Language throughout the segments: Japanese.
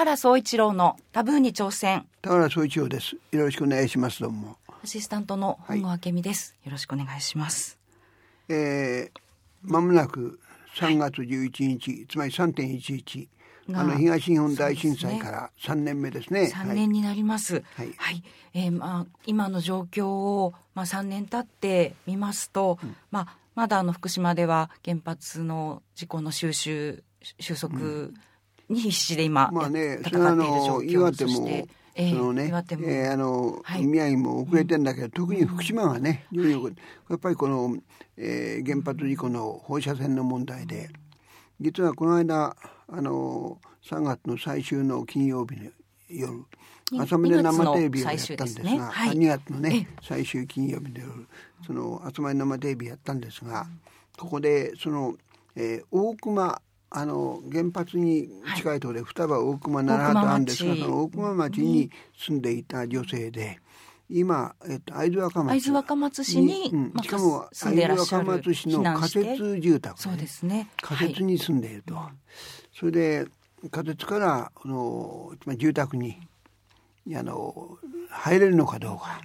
原総一郎のタブーに挑戦。田原総一郎です。よろしくお願いします。どうも。アシスタントの本郷明美です、よろしくお願いします。えー、まもなく3月11日、つまり3.11。があの東日本大震災から3年目ですね。3年になります。はいえーまあ、今の状況を、まあ、3年経ってみますと、まあ、まだあの福島では原発の事故の収集収束に必死で今、まあね、戦っている状の況岩手もそして、えーそのねえーあの、はい。宮城も遅れてんだけど、特に福島がね、非常によくやっぱりこの、えー原発事故の放射線の問題で、実はこの間あの3月の最終の金曜日の夜に朝まで生テレビをやったんですが二月ね。はい。あ2月のえね最終金曜日の夜その朝まで生テレビやったんですがここでその、えー大熊あの原発に近いところで双葉大熊奈良とあるんですが大熊町。その大熊町に住んでいた女性で今、えっと、会津若松会津若松市にうんまあしかも住んでいらっしゃる会津若松市の仮設住宅、そうですね。仮設に住んでいると、それで仮設からあの住宅にあの入れるのかどうか。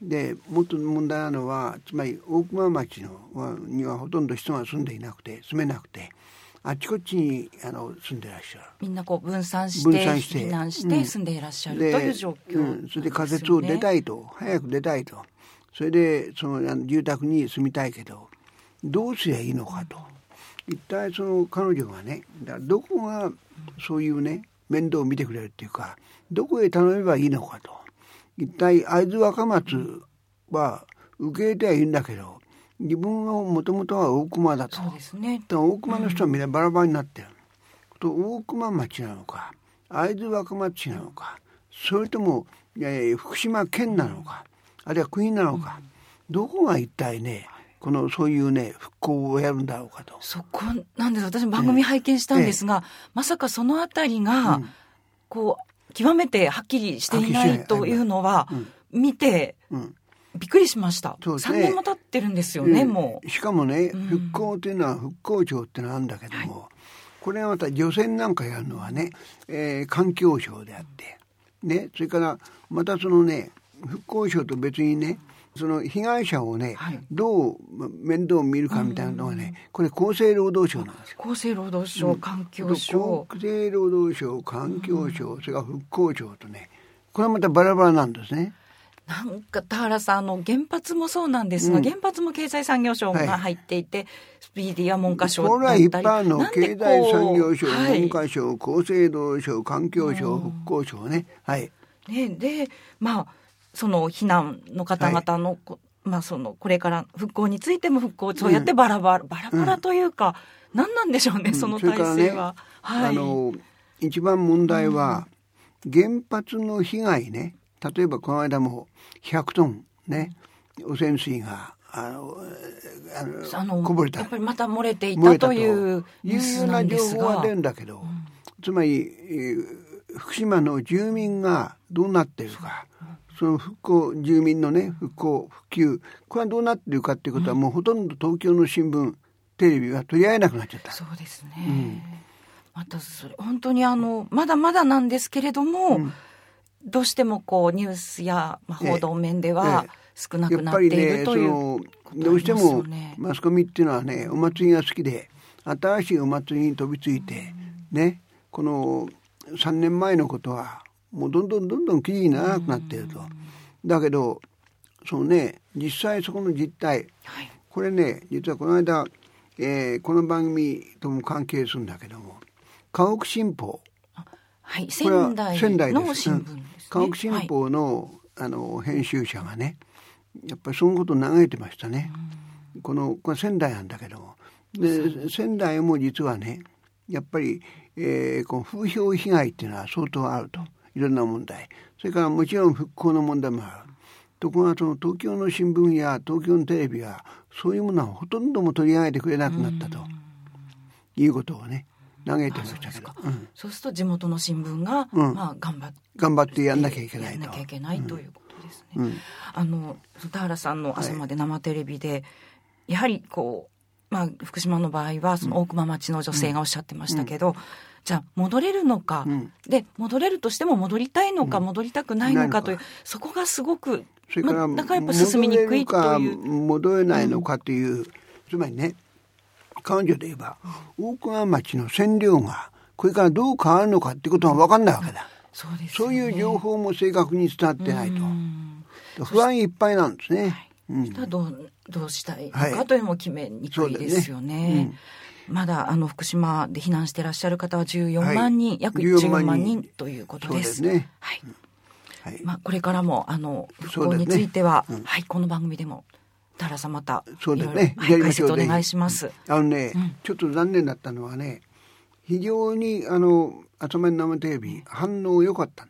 でもっと問題なのはつまり大熊町のはにはほとんど人が住んでいなくて住めなくてあっちこっちにあの住んでらっしゃる。みんなこう分散して分散して。避難しうん。て住んでいらっしゃるでという状況ね、うん、それで仮設を出たいと。早く出たいと。それでそのあの住宅に住みたいけどどうすりゃいいのかと。一体その彼女がねだどこがそういうね面倒を見てくれるっていうかどこへ頼めばいいのかと。一体会津若松は受け入れてはいいんだけど自分はもともとは大熊だと。そうですね。大熊の人はみんなバラバラになってる、と大熊町なのか会津若松市なのかそれとも、えー福島県なのかあるいは国なのか、どこが一体ねこのそういうね復興をやるんだろうかと。そこなんです。私番組拝見したんですが、まさかそのあたりが、うん。こう極めてはっきりしていないい。というのは、見てうんびっくりしました、3そうですね年も経ってるんですよね、でもう。しかもね、うん。復興というのは復興庁ってのがあるんだけども、これはまた除染なんかやるのはね、えー環境省であってねそれからまたそのね復興省と別にねその被害者をね、はい。どうま面倒を見るかみたいなのがね、これ厚生労働省なんですよ。厚生労働省、環境省。厚生労働省環境省、それから復興庁とねこれはまたバラバラなんですね。なんか田原さんあの原発もそうなんですが、うん。原発も経済産業省が入っていて、スピーディーは文科省だこれはったり一般のなんで経済産業省、はい。文科省、厚生労働省、環境省、復興省ね。はい。ね、でまあその避難の方々の、こまあそのこれから復興についても復興そうやってバラバラ、バラバラというか、何なんでしょうね、その体制は。はい、あの一番問題は、原発の被害ね例えばこの間も100トンね汚染水があのあのあのこぼれた。やっぱりまた漏れていたといういうようなん情報が出るんだけど、つまり、えー福島の住民がどうなっているか、その復興住民のね復興復旧これはどうなっているかっていうことは、もうほとんど東京の新聞テレビは取り合えなくなっちゃった。そうですね、またそれ本当にあのまだまだなんですけれども、どうしてもこうニュースや、まあ、報道面ではええ。少なくなっているというそのことどうしてもマスコミっていうのはねお祭りが好きで新しいお祭りに飛びついてねこの3年前のことはもうどんどんどんどん記事にならなくなっていると。だけどそのね実際そこの実態はい。これね実はこの間、えーこの番組とも関係するんだけども河北新報はい、これは仙台仙台の新聞です、ね。河北新はい。報の,、あの編集者がねやっぱりそのことを嘆いてましたね。このこれ仙台なんだけども。で仙台も実はねやっぱり、えーこの風評被害っていうのは相当あると。いろんな問題。それからもちろん復興の問題もある。ところがその東京の新聞や東京のテレビはそういうものはほとんども取り上げてくれなくなったと。いうことをね嘆いてましたけど、うん。そうすると地元の新聞が、うん。まあ、頑張って頑張ってやんなきゃいけないと。やんなきゃいけないということですね。うん。あの田原さんの朝まで生テレビで、やはりこまあ、福島の場合はその大熊町の女性がおっしゃってましたけど、じゃあ戻れるのか、うん。で戻れるとしても戻りたいのか、戻りたくないのかというないそこがすごくそれから、まだからやっぱ進みにくいと戻れいうるか戻れないのかという、つまりね彼女で言えば大熊町の線量がこれからどう変わるのかってことが分かんないわけだ、そうですそういう情報も正確に伝わってないと、うん。不安いっぱいなんですね、うん。そしたらどうどうしたいのはい。かというのも決めにくいですよね。まだあの福島で避難してらっしゃる方は14万人、はい。約14 14万人。ということです。ですね。はい。はい。まあこれからもあの復興については、うん。はい。この番組でも田原さんまたそうですいろいねろ。はい解説お願いします。あのね、うん。ちょっと残念だったのはね非常にあの「朝まで生テレビ」反応良かった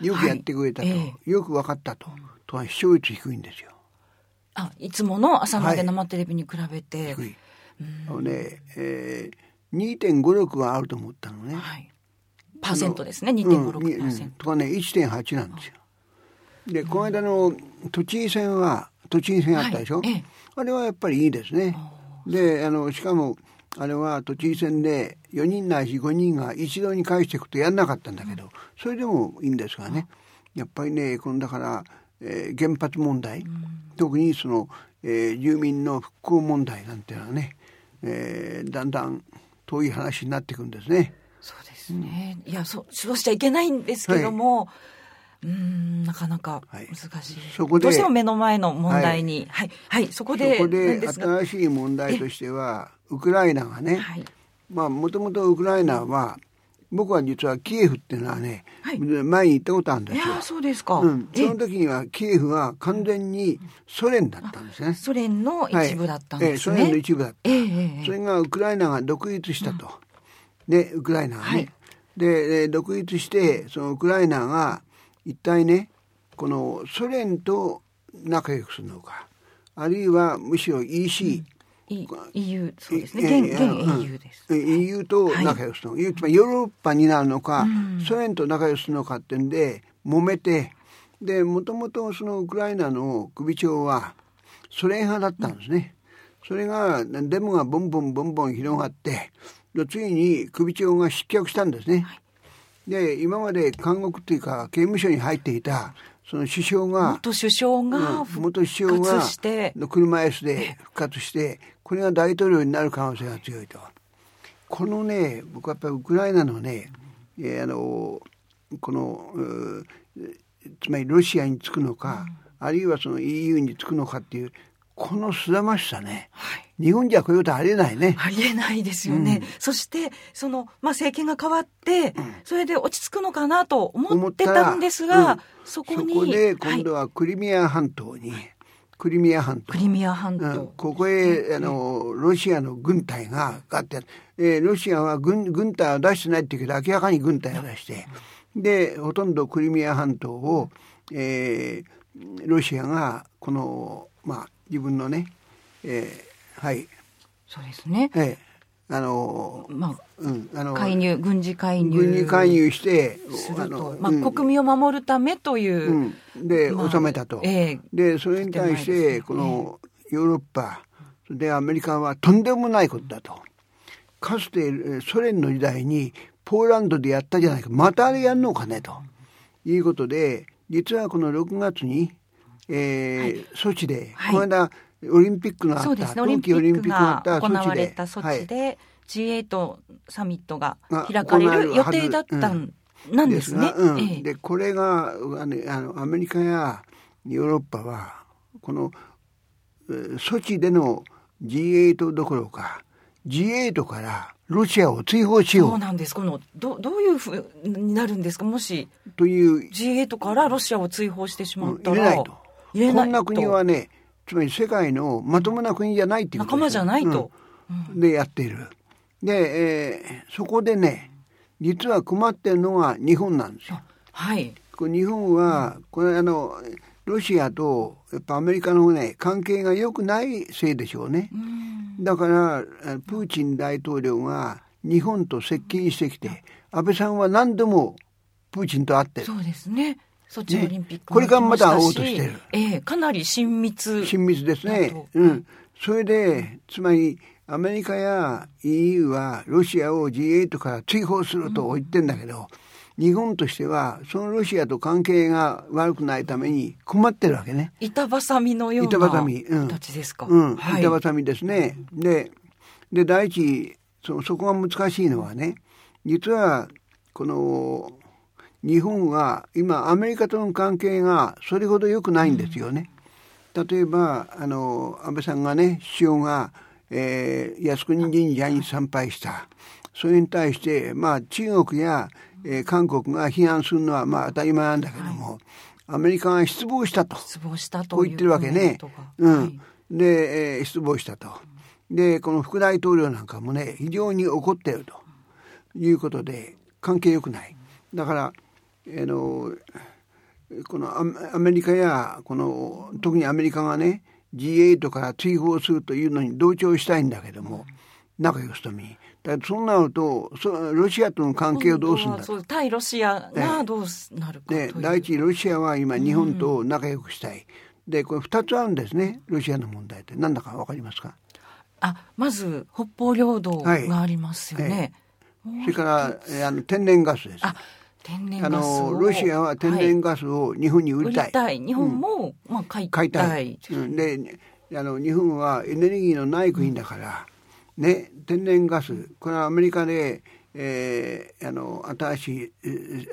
よくやってくれたと、はい。ええ。よく分かったと、とは視聴率低いんですよ。あいつもの朝まで生テレビに比べて、低い、うん。あのね、えー、2.56はあると思ったのね、はい。パーセントですね、うん。2.56%。うん。とかね1.8なんですよ。でこの間の栃木戦は栃木戦あったでしょ、はい。ええ。あれはやっぱりいいですね。であのしかもあれは栃木戦で4人ないし5人が一堂に返していくとやんなかったんだけど、それでもいいんですがね。やっぱりねこのだから、えー原発問題、特にその、えー住民の復興問題なんていうのはね、えーだんだん遠い話になっていくんですね。そうですね。いや、そう、そうしちゃいけないんですけども、うーん、なかなかはい難しい。そこでどうしても目の前の問題に、はい、はい、そこで、そこで新しい問題としてはウクライナがね、はい、まあもともとウクライナは僕は実はキエフっていうのはね、はい前に行ったことあるんですよいやー、。そうですか。うん、そえの時にはキエフは完全にソ連だったんですね。ソ連の一部だったんですね。はいええソ連の一部だった。ええええそれがウクライナが独立したと。ね、ウクライナがね。はいで、えー独立して、そのウクライナが一体ね、このソ連と仲良くするのか、あるいはむしろ EC、い EU、そうですね。え現、え現 EU です。うん EU と仲良くするの、つまりヨーロッパになるのか、うん。ソ連と仲良くするのかってんで揉めてでもともとそのウクライナの首長はソ連派だったんですね、それがデモがボンボンボンボン広がってでついに首長が失脚したんですね、で今まで監獄っていうか刑務所に入っていたその首相が元首相がうん復元首相が活して、車椅子で復活してこれが大統領になる可能性が強いと。このね僕はやっぱりウクライナのね、えーあのこのつまりロシアにつくのか、あるいはその EU につくのかっていうこのすだましさねはい。日本じゃこういうことありえないね。ありえないですよね。うん。そして、その、まあ、政権が変わって、それで落ち着くのかなと思思ってたんですが、そこに、そこではい。今度はクリミア半島に、クリミア半島。クリミア半島。うん。ここへあのロシアの軍隊がガッて、えーロシアは軍軍隊は出してないって言うけど明らかに軍隊を出してでほとんどクリミア半島を、えーロシアがこの、まあ、自分のね、えーはい、そうですね。えーあのまうん、ああ、の介入、軍事介入。軍事介入してあのと。まあ、うん国民を守るためという。うん、で、まあ収めたと。ええでそれに対してこのヨーロッパでアメリカはとんでもないことだと。かつてえーソ連の時代にポーランドでやったじゃないかまたあれやんのかねということで実はこの6月に、えーソチで、はい。この間オリンピックのあったね。冬季オリンピックが行われたソはい。チで、G8 サミットがが開かれるる予定だったんなんですね。が。うん。ええ。でこれがあのアメリカやヨーロッパはこのえーソチでの G8 どころか G8 からロシアを追放しよそうなんです。この、ど、どういうふうになるんですか？もし、うという。G8 からロシアを追放してしまったら、入れないと。こんな国はねつまり世界のまともな国じゃないっていうこと仲間じゃないと。うんでやっている。で、えーそこでね実は困ってるのが日本なんですよ。はい。日本はこれあのロシアとやっぱアメリカのね関係が良くないせいでしょうね。うんだからあプーチン大統領が日本と接近してきて安倍さんは何度もプーチンと会ってるそうですね。ソチオリンピックこれからまた会おうも行きとしてるええかなり親密。親密ですね。うん。それでつまりアメリカや EU はロシアを G8 から追放すると言ってんだけど、うん、日本としてはそのロシアと関係が悪くないために困ってるわけね。板挟みのような形ですか。うん、はい、板挟みですね。で、で第一そそこが難しいのはね、実はこの日本は今アメリカとの関係がそれほど良くないんですよね。うん、例えばあの安倍さんがね首相がえー、靖国神社に参拝した。それに対して、まあ、中国や、えー、韓国が批判するのは、まあ、当たり前なんだけども、はい、アメリカが失望したと。失望したと。こう言ってるわけね。うん。はい、で、えー、失望したと。で、この副大統領なんかもね、非常に怒っているということで、関係良くない。だから、あの、このアメリカや、この、特にアメリカがね、G8 から追放するというのに同調したいんだけども、仲良しとみ。だそうなるとそロシアとの関係をどうするんだと。対ロシアがどうなるかで第一ロシアは今日本と仲良くしたい。うん、でこれ2つあるんですねロシアの問題って何だか分かりますか？あまず北方領土がありますよね。はい、それからあの天然ガスです。あ天然ガスをロシアは天然ガスを日本に売りたい。はい、日本も、うん、まあ買いたい。買いたい。うん、であの日本はエネルギーのない国だから、うん、ね天然ガスこれはアメリカで、えー、あの新しい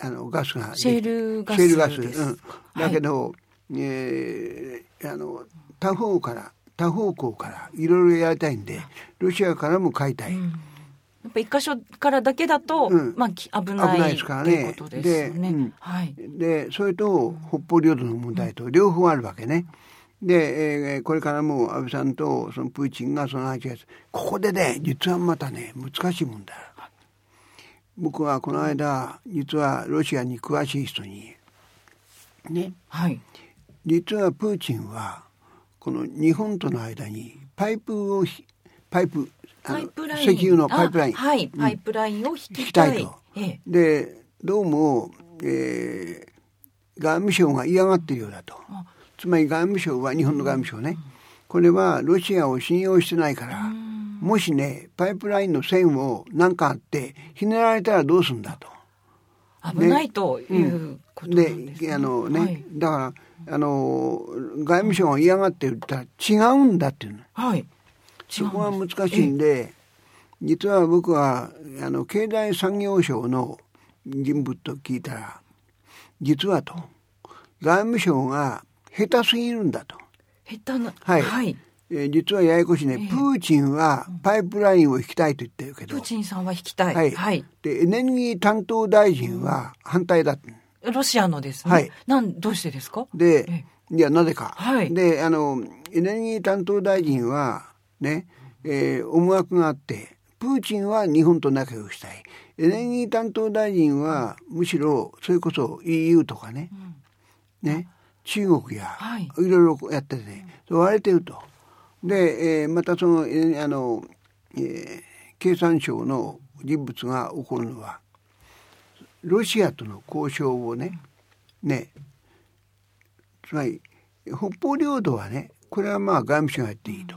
あのガスがシェールガスシェールガス、うん、だけど、はい、えー、あの他方から多方向からいろいろやりたいんでロシアからも買いたい。うんやっぱ一箇所からだけだと、うん、まあ危ない危ないですからね。で、ねうん、はい。で、それと北方領土の問題と両方あるわけね。で、えー、これからも安倍さんとそのプーチンがその話をここでね、実はまたね、難しい問題。僕はこの間、実はロシアに詳しい人に、ね、はい、実はプーチンは、この日本との間にパイプを、パイプ、パイプライン石油のパイプライン、はい、パイプラインを引きたいと。ええ、でどうも、えー、外務省が嫌がっているようだと。つまり外務省は日本の外務省ね、これはロシアを信用してないから、もしねパイプラインの線を何かあってひねられたらどうすんだと。危ないということで、ね、であのね、はい、だからあの外務省が嫌がって言ったら違うんだっていうの。はいそこは難しいんで実は僕はあの経済産業省の人物と聞いたら実はと外務省が下手すぎるんだと。下手なはい、はい。えー、実はややこしいね、えー、プーチンはパイプラインを引きたいと言ってるけど、プーチンさんは引きたい、はい、はい、でエネルギー担当大臣は反対だロシアのですね、はい、なんどうしてですか？で、えー、いやなぜか、はい、であのエネルギー担当大臣はね、えー、思惑があって、プーチンは日本と仲良くしたい。エネルギー担当大臣はむしろそれこそ EU とかね、うん、ね、中国や、はい、いろいろやってて、ね、割れてると。で、えー、またその、えー、あの、えー、経産省の人物が起こるのは、ロシアとの交渉をね、ね、つまり北方領土はね、これはまあ外務省がやっていいと。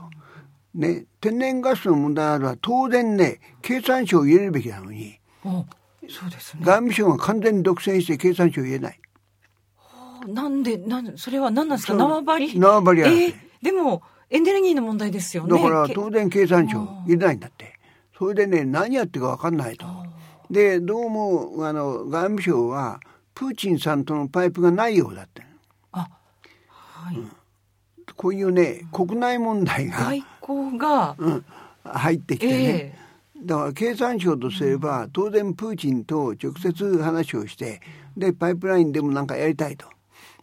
ね、天然ガスの問題は当然ね、経産省を入れるべきなのに、そうですね、外務省が完全に独占して経産省を入れない。なんで、なんそれは何なんですか？縄張り？縄張りある、えー、でも、エネルギーの問題ですよね。だから当然経産省入れないんだって。それでね、何やってるか分かんないと。で、どうも、あの、外務省は、プーチンさんとのパイプがないようだって。あ、はい。うんこういうね国内問題が外交が、うん、入ってきてね、えー、だから経産省とすれば、当然プーチンと直接話をしてでパイプラインでもなんかやりたいと。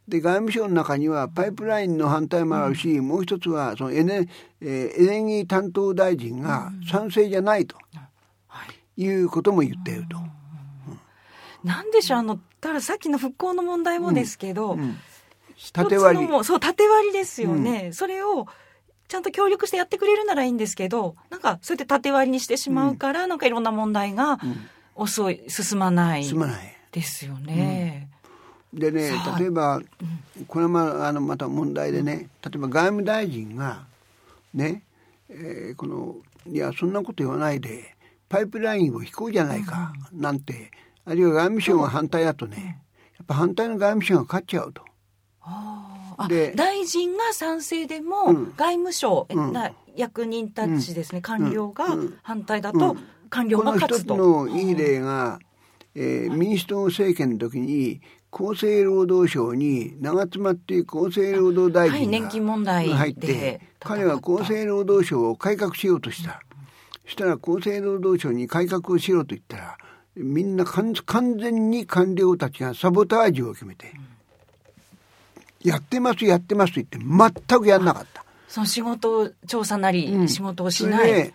で外務省の中にはパイプラインの反対もあるし、うん、もう一つはそのエネ,、えー、エネルギー担当大臣が賛成じゃないと、うん、い。うことも言っていると。うん、なんでしょうあのたださっきの復興の問題もですけど、縦割り。そう、縦割りですよね。うん、それを、ちゃんと協力してやってくれるならいいんですけど、なんか、そうやって縦割りにしてしまうから、うん、なんかいろんな問題が遅い、進まない。進まない。ですよね。でね、例えば、これはあのまた問題でね、例えば外務大臣が、ね、えー、このいやそんなこと言わないでパイプラインを引こうじゃないかなんて、あるいは外務省が反対だとねやっぱ反対の外務省が勝っちゃうと。で大臣が賛成でも、うん、外務省、うん、役人たちですね、官僚が反対だと、官僚が勝つと。のいい例が、えー、民主党政権の時に厚生労働省に長妻っていう厚生労働大臣が入って、彼は厚生労働省を改革しようとした。そしたら厚生労働省に改革をしろと言ったらみんな完全に官僚たちがサボタージュを決めて、やってますやってますと言って全くやんなかった。その仕事調査なり、うん、仕事をしない？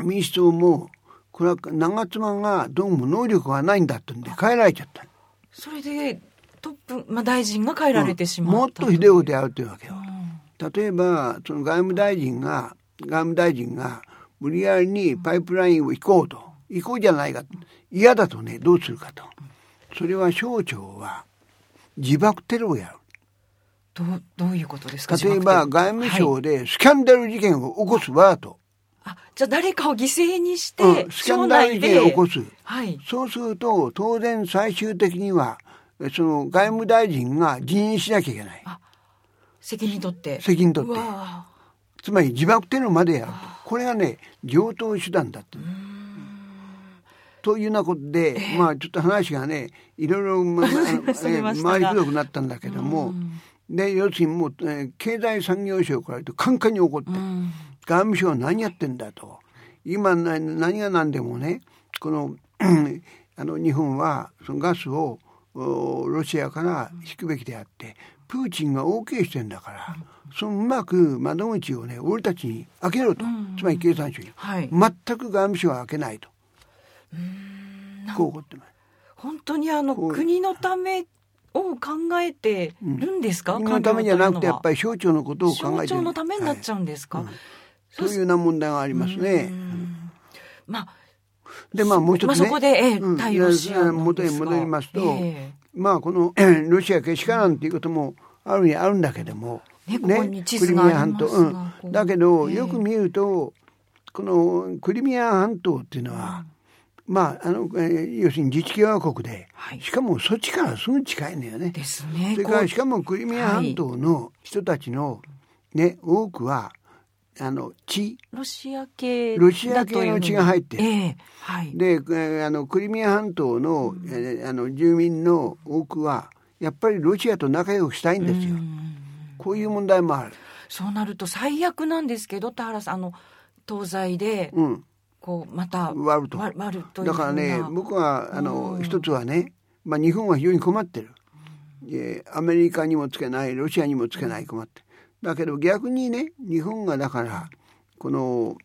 民主党もこれは長妻がどうも能力がないんだってんで変えられちゃった。それでトップ、まあ、大臣が変えられてしまう、うん、もっとひどいことやるというわけよ。うん、例えばその外務大臣が外務大臣が無理やりにパイプラインを行こうと行こうじゃないか嫌だとねどうするかとそれは省庁は自爆テロをやる。どうどういうことですか？例えば外務省でスキャンダル事件を起こすわと。あじゃあ誰かを犠牲にして、うん、スキャンダル事件を起こす、はい、そうすると当然最終的にはその外務大臣が辞任しなきゃいけない。責任取って。責任取って。つまり自爆テロまでやると。これがね上等手段だって。というようなことで、えー、まあちょっと話がねいろいろ、ま あ、回りくどくなったんだけども。で要するにもう、えー、経済産業省から言うとカンカンに怒って、うん、外務省は何やってんだと。今何が何でもねこの あの日本はそのガスをロシアから引くべきであってプーチンが OK してんだから、そのうまく窓口をね俺たちに開けろと、うん、つまり経産省に、はい、全く外務省は開けないと。こう怒ってます。本当にあの国のためを考えてるんですか、うん、のためじゃなくてやっぱり省庁のことを考えて省庁のためになっちゃうんですか、はい。うん、そういうような問題がありますね。まあでまあもう一つね、まあ、そこで、ええ、対ロシア元に戻りますと、えー、まあこのロシアけしからんっていうこともあるにあるんだけども、ね、ねクリミア半島、うん、だけど、よく見るとこのクリミア半島っていうのは、まあ、あの、えー、要するに自治共和国で、はい、しかもそっちからすぐ近いのよね。ですね。それからしかもクリミア半島の人たちのね、多くは、あの血。ロシア系ロシア系の血が入ってる、えーはい、で、えー、あのクリミア半島の,、うん、えー、あの住民の多くはやっぱりロシアと仲良くしたいんですよ、こういう問題もある。そうなると最悪なんですけど田原さんあの東西で、うんこうまた割ると。割るとだからね僕はあの一つはね、まあ、日本は非常に困ってる、えアメリカにもつけないロシアにもつけない困ってだけど逆にね日本がだからこの、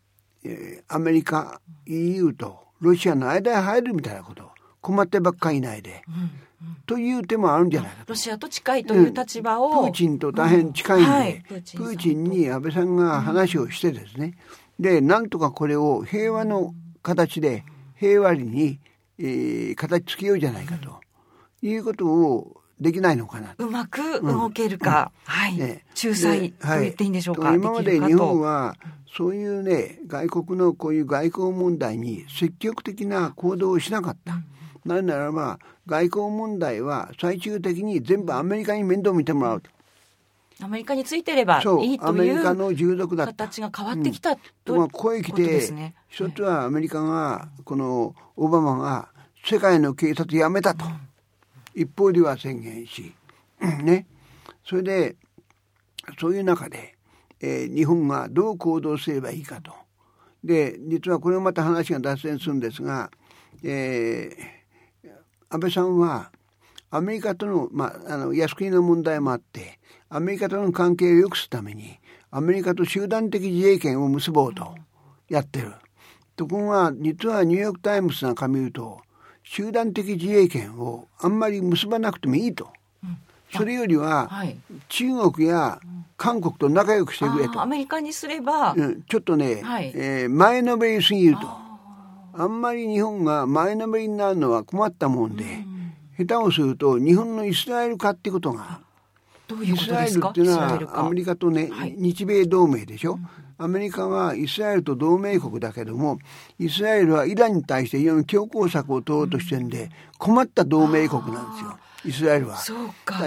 えー、アメリカ EU とロシアの間へ入るみたいなこと困ってばっかりいないで、うんうん、という手もあるんじゃないかと。ロシアと近いという立場を、うん、プーチンと大変近いんで、うん。はい、プーチンに安倍さんが話をしてですね、でなんとかこれを平和の形で平和に、えー、形付けようじゃないかと。いうことをできないのかなうまく動けるか、うん、はい、ね、仲裁と言っていいんでしょうか、はい、今まで日本はそういうね外国のこういう外交問題に積極的な行動をしなかった。うん。なぜならば外交問題は最終的に全部アメリカに面倒見てもらうと。アメリカについてればいいという形が変わってきたと、うん、ここへ来て、ね、一つはアメリカがこのオバマが世界の警察やめたと、一方では宣言し、ね、それでそういう中で、えー、日本がどう行動すればいいかと。で実はこれもまた話が脱線するんですが、えー、安倍さんはアメリカとの,、まあ、あの靖国の問題もあってアメリカとの関係を良くするためにアメリカと集団的自衛権を結ぼうとやってる。ところが実はニューヨーク・タイムズなんか見ると集団的自衛権をあんまり結ばなくてもいいと。それよりは、中国や韓国と仲良くしてくれと。アメリカにすれば、うん、ちょっとね、はい、えー、前のめりすぎると。あんまり日本が前のめりになるのは困ったもんで、うん、下手をすると日本のイスラエル化ってことがどういうイスラエルことですかっていうのイスラエルか？はアメリカとね、はい。日米同盟でしょ、アメリカはイスラエルと同盟国だけどもイスラエルはイランに対して非常に強硬策を取ろうとしてるんで困った同盟国なんですよ。イスラエルは。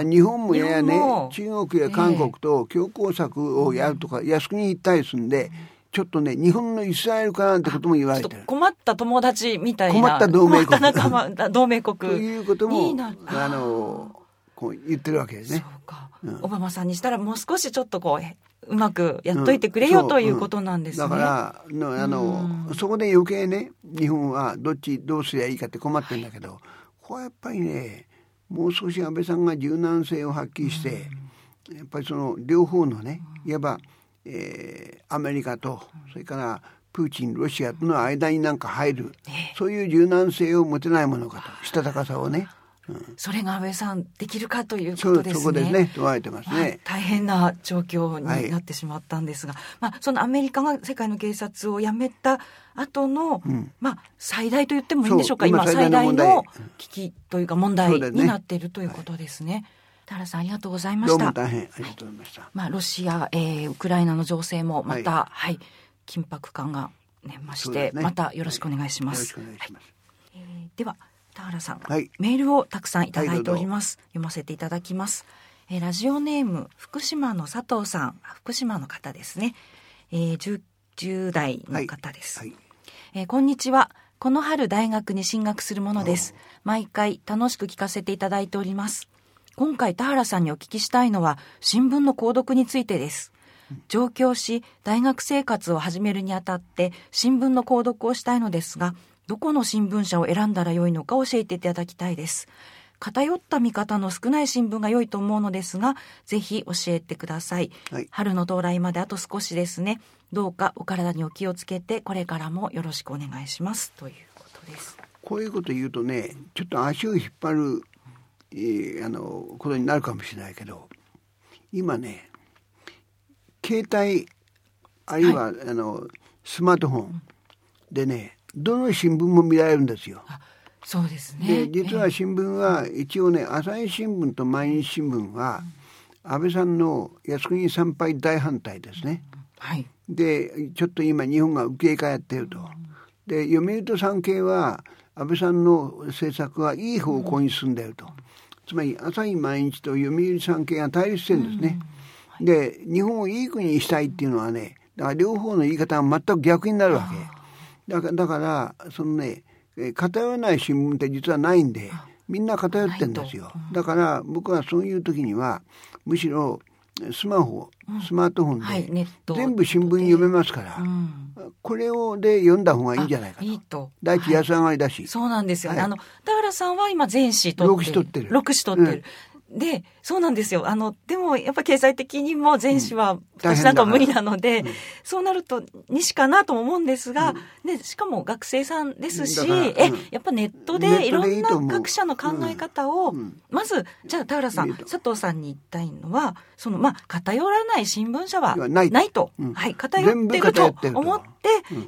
日本もややね中国や韓国と強硬策をやるとか靖国に行ったりするんでちょっとね日本のイスラエルかなんてことも言われてる。困った友達みたいな。困った同盟国。困った仲間同盟国。ということもあのこう言ってるわけですね。そうか、うん。オバマさんにしたらもう少しちょっとこうえうまくやっといてくれよ、うん。ということなんですね。だからのあの、うん。そこで余計ね日本はどっちどうすりゃいいかって困ってるんだけど、ここはやっぱりねもう少し安倍さんが柔軟性を発揮して、やっぱりその両方のねいわば、えーアメリカとそれからプーチンロシアとの間になんか入る、そういう柔軟性を持てないものかとしたたかさをね、それが安倍さんできるかということですね。そこですね問われてますまあね。大変な状況はい。になってしまったんですが、まあ、そのアメリカが世界の警察を辞めた後の、ん。まあ、最大と言ってもいいんでしょうか。そう今今最大の危機というか問題になっているということですね。田原さんありがとうございました。どうも大変ありがとうございました。まあ、ロシア、えーウクライナの情勢もまた、はい。緊迫感がねまして、ね。またよろしくお願いします。よろしくお願いします。えーでは田原さん、はい。メールをたくさんいただいておりはます、読ませていただきます、えーラジオネーム福島の佐藤さん。あ福島の方ですね、えー、10, 10代の方です、はい。えーこんにちは。この春大学に進学するものです。毎回楽しく聞かせていただいております今回田原さんにお聞きしたいのは新聞の購読についてです。上京し大学生活を始めるにあたって新聞の購読をしたいのですがどこの新聞社を選んだらよいのか教えていただきたいです。偏った見方の少ない新聞が良いと思うのですがぜひ教えてください、はい。春の到来まであと少しですね。どうかお体にお気をつけてこれからもよろしくお願いします。ということです。こういうこと言うとねちょっと足を引っ張る、えーあのことになるかもしれないけど今ね携帯あるいは、あのスマートフォンでねどの新聞も見られるんですよ。あそうですねで実は新聞は一応ね朝日新聞と毎日新聞は安倍さんの靖国参拝大反対ですね。はいでちょっと今日本が受け入れやってると。で読売と産経は安倍さんの政策はいい方向に進んでいると。つまり朝日毎日と読売産経が対立してるんですね。で日本をいい国にしたいっていうのはねだから両方の言い方が全く逆になるわけ。だからだからそのねえー偏らない新聞って実はないんでみんな偏ってんですよ。だから僕はそういう時にはむしろスマホスマートフォンで、はいネット。全部新聞読めますから、うん。これをで読んだ方がいいんじゃないかと。いいと。第一安上がりだし、そうなんですよね。はい。あの、田原さんは今全紙取ってる。六紙取ってる。六紙取ってる。で、そうなんですよ。あの、でもやっぱ経済的にも全紙は私なんか無理なので、そうなると西かなとも思うんですが、ね、しかも学生さんですし、うん、やっぱネットでいろんな各社の考え方を、うん。まず、じゃあ田原さん、佐藤さんに言いたいのは、その、まあ、偏らない新聞社はないないと。うん。はい、偏って全部ると偏ってると。思って、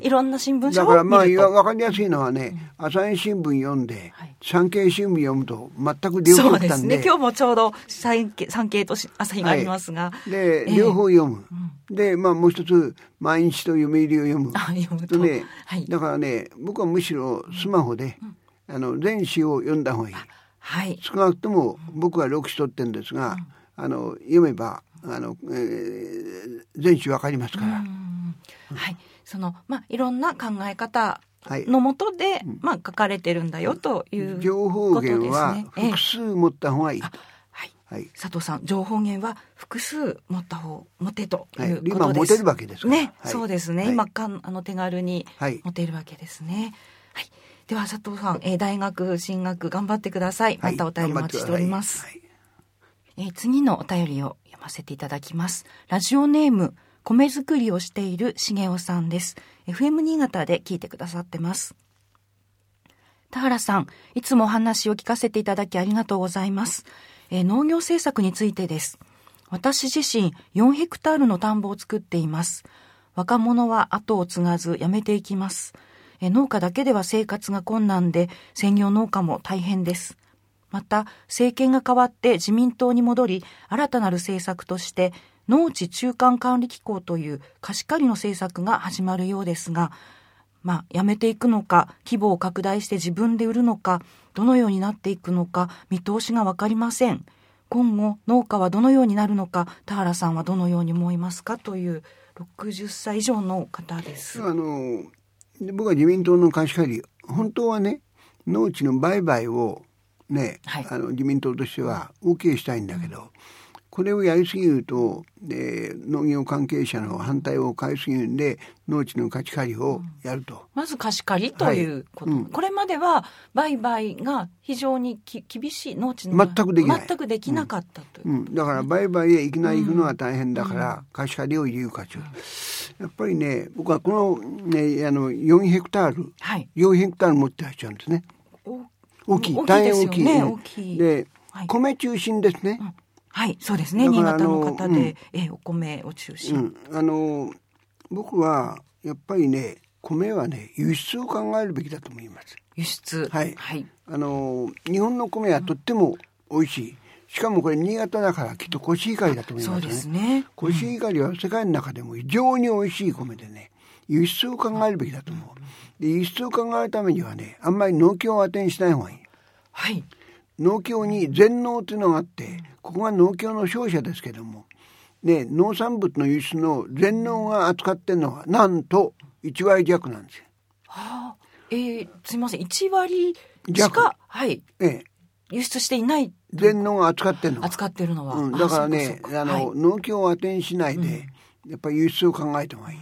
いろんな新聞社をだからまあ見ると。わかりやすいのはね、朝日新聞読んで、はい。産経新聞読むと全く両そう方来たんで。ですね。今日もちょうど産経産経とし朝日がありますが、で、ええ両方読む、でまあもう一つ毎日と読売を読む。あ読むと。とね、はい。だからね僕はむしろスマホで、あの全紙を読んだ方がいい。はい。少なくとも僕は6紙取ってるんですが、あの読めばあの、えー全紙わかりますから、はい。その、まあ、いろんな考え方はいのもとで、まあ、書かれてるんだよという情報ことです源は複数持った方がいい、はい。はい佐藤さん、情報源は複数持った方、持てとはいいうことです。今持てるわけですね、はいそうですね。はい今かん、あの、手軽にはい持てるわけですね。はい。では、佐藤さん、えー大学進学頑張ってください。またお便りお待ちしております。はいえー次のお便りを読ませていただきます。ラジオネーム、米作りをしているしげおさんです。FM 新潟で聞いてくださってます。田原さん、いつもお話を聞かせていただきありがとうございます。え農業政策についてです。私自身4ヘクタールの田んぼを作っています。若者は後を継がず辞めていきます。え農家だけでは生活が困難で、専業農家も大変です。また政権が変わって自民党に戻り新たなる政策として農地中間管理機構という貸し借りの政策が始まるようですがまあ、やめていくのか規模を拡大して自分で売るのかどのようになっていくのか見通しが分かりません。今後農家はどのようになるのか田原さんはどのように思いますか？という60歳以上の方です。あの僕は自民党の貸し借り本当はね農地の売買をね、はい、あの自民党としては OK したいんだけど、これをやりすぎるとで農業関係者の反対を買いすぎるんで農地の貸し借りをやると、うん、まず貸し借りということ、はいうん、これまでは売買が非常にき厳しい農地の全くできない。全くできなかったという、うん、だから売買へいきなり行くのは大変だから、貸し借りを言うかという、やっぱりね僕はこの,、ね、あの4ヘクタール、はい、4ヘクタール持ってらっしゃるんですね。大きい。大変大きい、ね、大きい。で、はい、米中心ですね、はい、そうですね。新潟の方で、うん、えお米を中心、うん、あの僕はやっぱりね、米はね輸出を考えるべきだと思います。輸出。はい。はい、あの日本の米はとっても美味しい。しかもこれ新潟だからきっとコシヒカリだと思いますね。そうですね。コシヒカリは世界の中でも非常に美味しい米でね、輸出を考えるべきだと思う。で輸出を考えるためにはね、あんまり農協を当てにしない方がいい。はい。農協に全農というのがあってここが農協の商社ですけども、ね、農産物の輸出の全農が扱ってるのはなんと1割弱なんですよ。はあ、えー、すみません。1割しか、はい、ええ、輸出していない。全農が扱ってるのは扱ってるのは、うん、だからねあの、はい、農協を当てにしないで、うん、やっぱり輸出を考えた方がいい。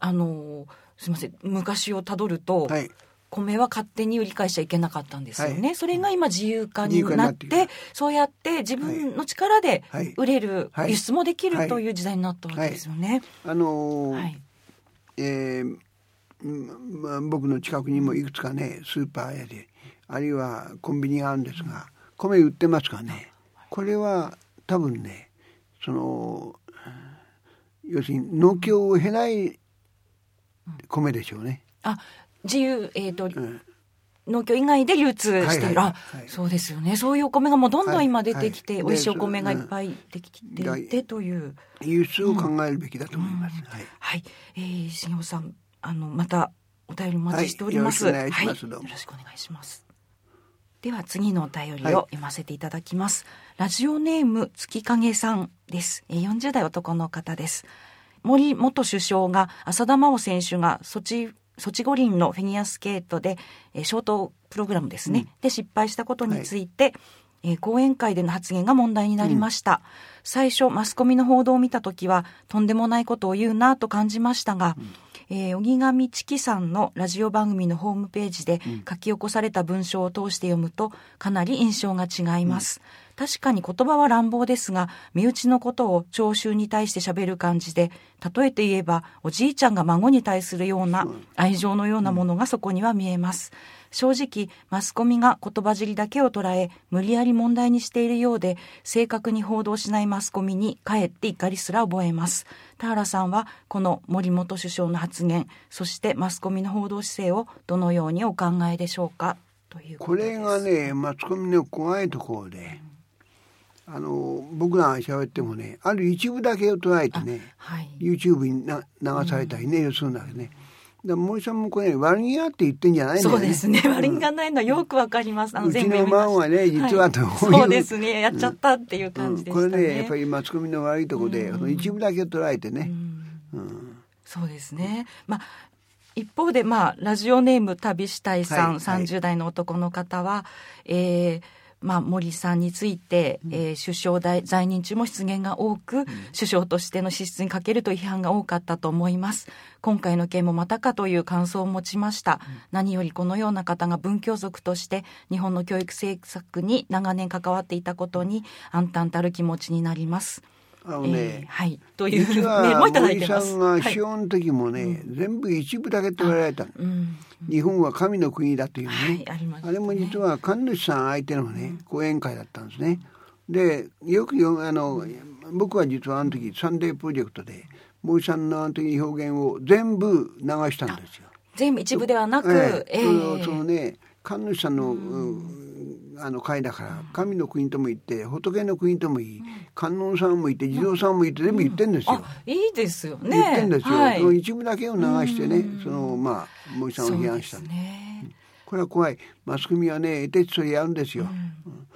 あのすみません。昔をたどると、はい、米は勝手に売り返しちゃいけなかったんですよね、はい、それが今自由化になってそうやって自分の力で売れる、はい、輸出もできるという時代になったわけですよね。あのー、はい、えーまあ、僕の近くにもいくつかねスーパーやであるいはコンビニがあるんですが米売ってますかね。これは多分ねその要するに農協を経ない米でしょうね。あ自由、えっ、ー、と、うん。農協以外で流通している、はいはいはい、そうですよね。そういうお米がもうどんどん今出てきて、はい。はい、美味しいお米がいっぱいできていてという。輸出を考えるべきだと思います、うん、はい、はい、えー、重尾さんあのまたお便りお待ちしております、はい、よろしくお願い。します、よろしくお願いします。では次のお便りを読ませていただきます、ラジオネーム月影さんです。40代男の方です。森元首相が浅田真央選手がソチソチ五輪のフィギュアスケートで、えー、ショートプログラムですね、うん、で失敗したことについて、はい、えー、講演会での発言が問題になりました、うん、最初マスコミの報道を見た時はとんでもないことを言うなと感じましたが、うん。えー、荻上チキさんのラジオ番組のホームページで書き起こされた文章を通して読むとかなり印象が違います、うん、確かに言葉は乱暴ですが身内のことを聴衆に対して喋る感じで例えて言えばおじいちゃんが孫に対するような愛情のようなものがそこには見えます、正直マスコミが言葉尻だけを捉え無理やり問題にしているようで正確に報道しないマスコミにかえって怒りすら覚えます。田原さんはこの森本首相の発言そしてマスコミの報道姿勢をどのようにお考えでしょうか？というこれがねマスコミの怖いところで、あの僕らが喋ってもねある一部だけを捉えてね、はい、YouTube にな流されたりね、うん、するんだけどねだ森さんもこれ悪気がって言ってんじゃないね。そうですね。悪気がないのはよくわかります。あのうちの孫はね、実はと、はい、そうですね。やっちゃったっていう感じでね。うん、これね、やっぱりマスコミの悪いところで、うん、一部だけ捉えてね。うん、そうですね。まあ一方で、まあ、ラジオネーム旅したいさん、はい、30代の男の方は、えー、まあ、森さんについて、うん、えー、首相在在任中も失言が多く、うん、首相としての資質に欠けると批判が多かったと思います。今回の件もまたかという感想を持ちました、うん、何よりこのような方が文教族として日本の教育政策に長年関わっていたことに暗淡たる気持ちになりますあのね、えー、はい。というメールもいただいてます。森さんが資本の時もね、はい、全部一部だけって言われたの、うん、日本は神の国だというね、はい、あね。あれも実は神主さん相手のね講演会だったんですね。でよくよあの僕は実はあの時サンデープロジェクトで森さんのあの時表現を全部流したんですよ。全部一部ではなく、えー、えー、そのね神主さんの、うんあの会だから神の国とも言って仏の国ともいい、観音さんもいて地蔵さんもいて全部言ってんですよ。いいですよね。言ってんですよ。はい、その一部だけを流してね、そのまあ森さんを批判した。これは怖い。マスコミはね手つとやるんですよ。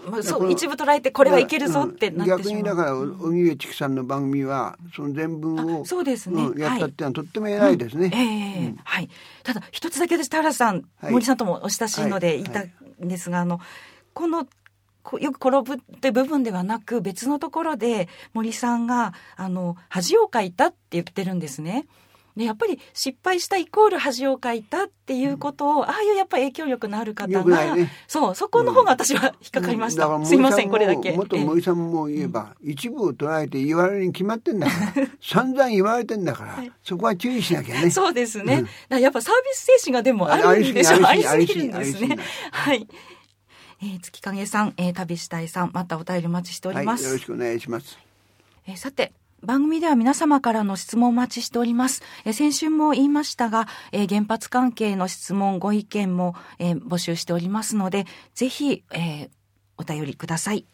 まあ、そう一部捉えてこれはいけるぞってなって逆にだから荻上チキさんの番組はその全文をそうですね、やったってのはとっても偉いですね。ええはい。ただ一つだけ私田原さん、森さんともお親しいので言ったんですが、あのこのよく転ぶって部分ではなく別のところで森さんがあの恥をかいたって言ってるんですね。でやっぱり失敗したイコール恥をかいたっていうことを、うん、ああいうやっぱり影響力のある方が、ね、そうそこの方が私は引っかかりました、うん、すいませんこれだけ。元森さんも言えば、え一部を捉えて言われるに決まってんだから 散々言われてんだから、そこは注意しなきゃね。そうですね、うん、やっぱサービス精神がでもあるんでしょありすぎるんですね。はいえー、月影さん、えー、旅したいさん、またお便りお待ちしております。はい、よろしくお願いします。えー、さて、番組では皆様からの質問をお待ちしております。え先週も言いましたが、え原発関係の質問、ご意見も、え募集しておりますので、ぜひ、えお便りください。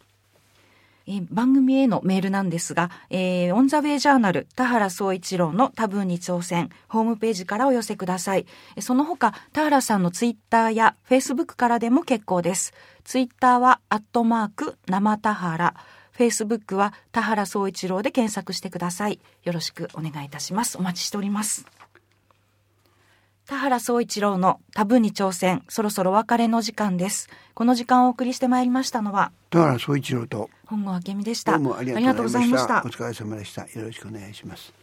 え番組へのメールなんですが、えー、オンザウェイジャーナル、田原総一郎の多分に挑戦、ホームページからお寄せください。その他、田原さんのツイッターやフェイスブックからでも結構です。ツイッターは、アットマーク、生田原、フェイスブックは田原総一郎で検索してください。よろしくお願いいたします。お待ちしております。田原総一郎のタブに挑戦、そろそろ別れの時間です。この時間をお送りしてまいりましたのは、田原総一郎と本郷明美でした。どうもありがとうございました。お疲れ様でした。よろしくお願いします。